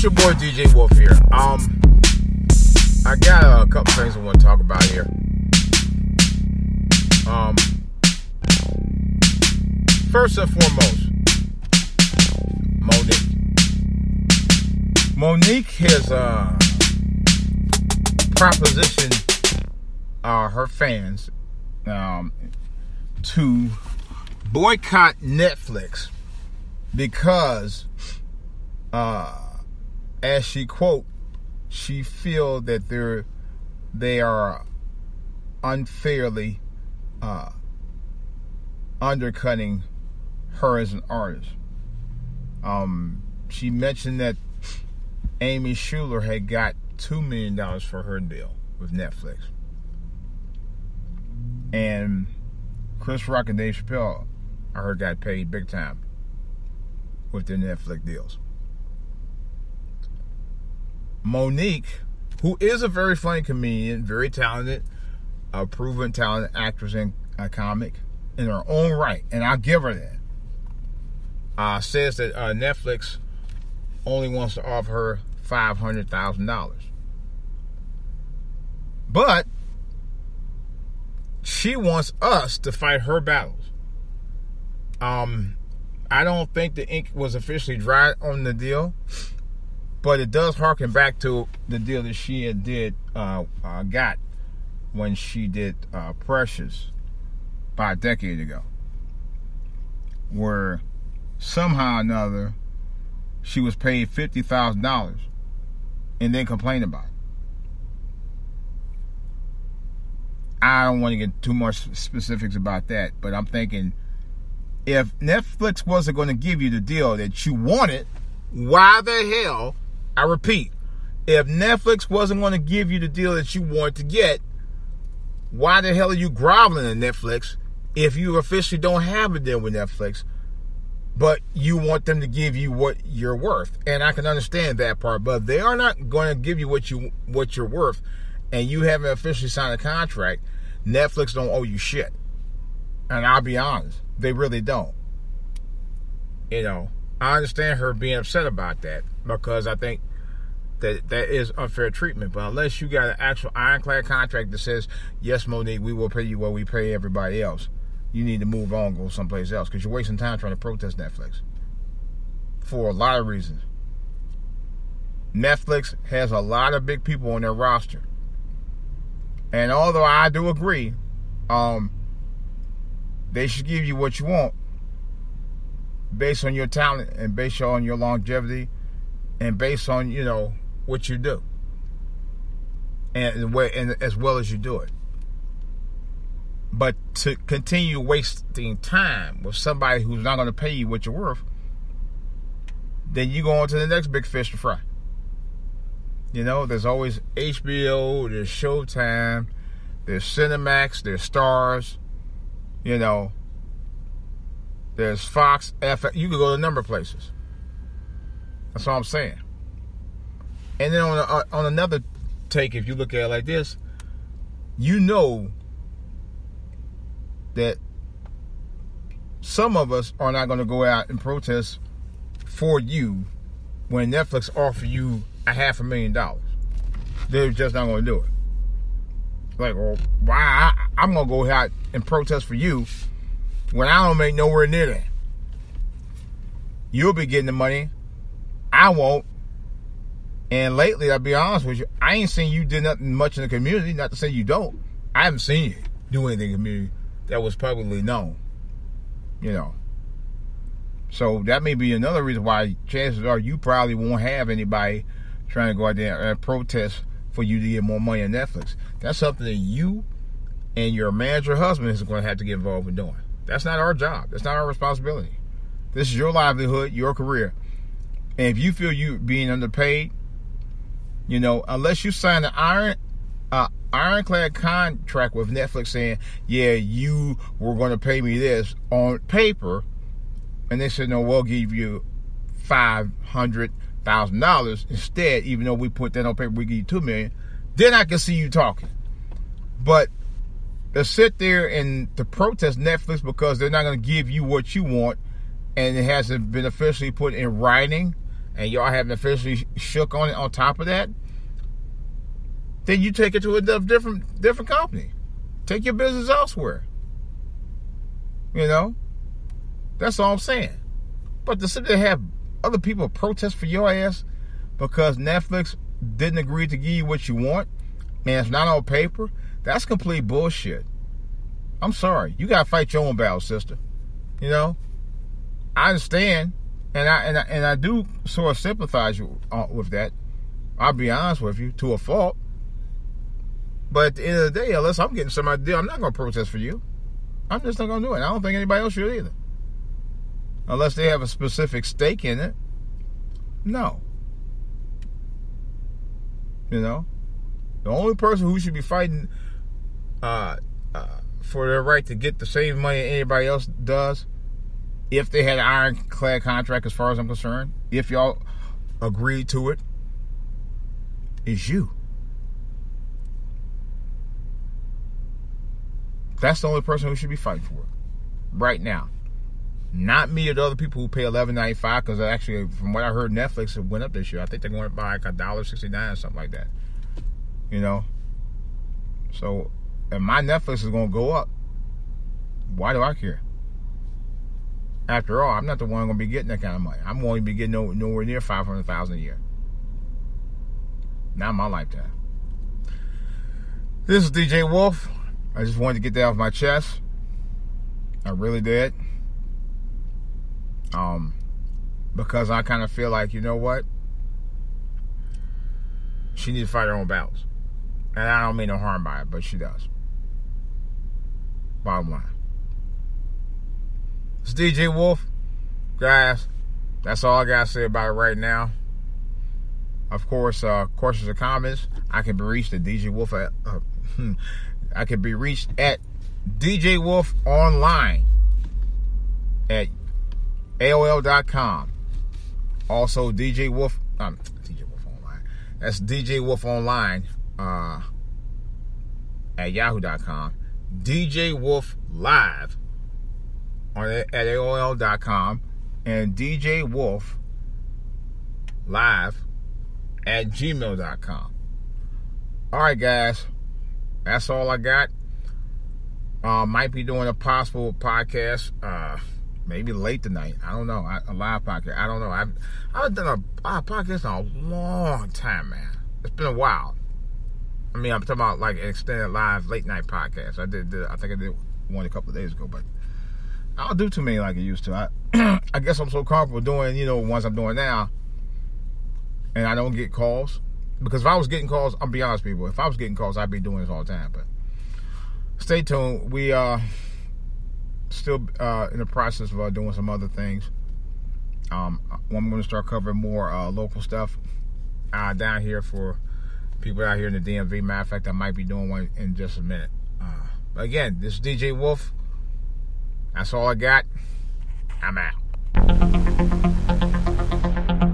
it's your boy DJ Wolf here. Um, I got a couple things I want to talk about here. Um, first and foremost, Mo'Nique. Mo'Nique has uh, propositioned uh, her fans um, to boycott Netflix because, uh, as she quote, she feel that they're they are unfairly uh, undercutting her as an artist. Um, she mentioned that Amy Schumer had got two million dollars for her deal with Netflix, and Chris Rock and Dave Chappelle, I heard, got paid big time with their Netflix deals. Mo'Nique, who is a very funny comedian, very talented, a proven talented actress and a comic in her own right, and I'll give her that. Uh, says that uh, Netflix only wants to offer her five hundred thousand dollars, but she wants us to fight her battles. Um, I don't think the ink was officially dry on the deal, but it does harken back to the deal that she did uh, uh, got when she did uh, Precious about a decade ago, where somehow or another she was paid fifty thousand dollars and then complained about it. I don't want to get too much specifics about that, but I'm thinking if Netflix wasn't going to give you the deal that you wanted, why the hell, I repeat, if Netflix wasn't going to give you the deal that you wanted to get, why the hell are you groveling at Netflix if you officially don't have a deal with Netflix, but you want them to give you what you're worth? And I can understand that part, but they are not going to give you what you what you're worth, and you haven't officially signed a contract. Netflix don't owe you shit. And I'll be honest, they really don't. You know, I understand her being upset about that because I think that that is unfair treatment. But unless you got an actual ironclad contract that says, yes, Mo'Nique, we will pay you what we pay everybody else, you need to move on, go someplace else because you're wasting time trying to protest Netflix for a lot of reasons. Netflix has a lot of big people on their roster. And although I do agree, um, they should give you what you want based on your talent and based on your longevity and based on, you know, what you do. And, and as well as you do it. But to continue wasting time with somebody who's not going to pay you what you're worth, then you go on to the next big fish to fry. You know, there's always HBO, there's Showtime, there's Cinemax, there's Starz, you know, there's Fox. You could go to a number of places. That's all I'm saying. And then on a, uh, on another take, if you look at it like this, you know that some of us are not going to go out and protest for you when Netflix offer you a half a million dollars. They're just not going to do it. Like, well, why? I, am going to go out and protest for you when I don't make nowhere near that. You'll be getting the money. I won't. And lately, I'll be honest with you, I ain't seen you do nothing much in the community. Not to say you don't. I haven't seen you do anything in the community that was publicly known. You know. So that may be another reason why chances are you probably won't have anybody trying to go out there and protest for you to get more money on Netflix. That's something that you and your manager husband is going to have to get involved in doing. That's not our job. That's not our responsibility. This is your livelihood, your career. And if you feel you being underpaid, you know, unless you sign an iron uh, ironclad contract with Netflix saying, yeah, you were going to pay me this on paper, and they said, no, we'll give you five hundred thousand dollars instead, even though we put that on paper, we give you two million. Then I can see you talking. But to sit there and to protest Netflix because they're not going to give you what you want, and it hasn't been officially put in writing, and y'all haven't officially shook on it on top of that, then you take it to a different different company. Take your business elsewhere. You know? That's all I'm saying. But to sit there have other people protest for your ass because Netflix didn't agree to give you what you want and it's not on paper, that's complete bullshit. I'm sorry. You gotta fight your own battle, sister. You know? I understand and I and I, and I do sort of sympathize uh, with that. I'll be honest with you, to a fault. But at the end of the day, unless I'm getting some idea, I'm not going to protest for you. I'm just not going to do it. I don't think anybody else should either. Unless they have a specific stake in it. No. You know? The only person who should be fighting uh, uh, for their right to get the same money anybody else does if they had an ironclad contract, as far as I'm concerned, if y'all agreed to it, is you. That's the only person who should be fighting for it right now. Not me or the other people who pay eleven ninety five because actually, from what I heard, Netflix went up this year. I think they're going up by like a dollar sixty nine or something like that. You know. So, if my Netflix is going to go up, why do I care? After all, I'm not the one going to be getting that kind of money. I'm only going to be getting no, nowhere near 500000 a year. Not my lifetime. This is DJ Wolf. I just wanted to get that off my chest. I really did. Um, because I kind of feel like, you know what? She needs to fight her own battles. And I don't mean no harm by it, but she does. Bottom line. It's DJ Wolf. Guys, that's all I got to say about it right now. Of course, uh, questions or comments, I can be reached at DJ Wolf at, uh, I can be reached at DJ Wolf online at AOL.com. Also, DJ Wolf, um, DJ Wolf online. That's DJ Wolf online uh, at Yahoo.com. DJ Wolf live on at AOL.com and DJ Wolf live at gmail.com. All right, guys, that's all I got. Uh, might be doing a possible podcast, uh, maybe late tonight. I don't know. I, a live podcast. I don't know. I've I've done a, podcast in a long time, man. It's been a while. I mean, I'm talking about like an extended live late night podcast. I did, did I think I did one a couple of days ago, but I don't do too many like I used to. I I guess I'm so comfortable doing, you know, ones I'm doing now, and I don't get calls. Because if I was getting calls, I'll be honest, people. If I was getting calls, I'd be doing this all the time. But stay tuned. We are uh, still uh, in the process of uh, doing some other things. Um, I'm going to start covering more uh, local stuff uh, down here for people out here in the DMV. Matter of fact, I might be doing one in just a minute. Uh, again, this is DJ Wolf. That's all I got. I'm out.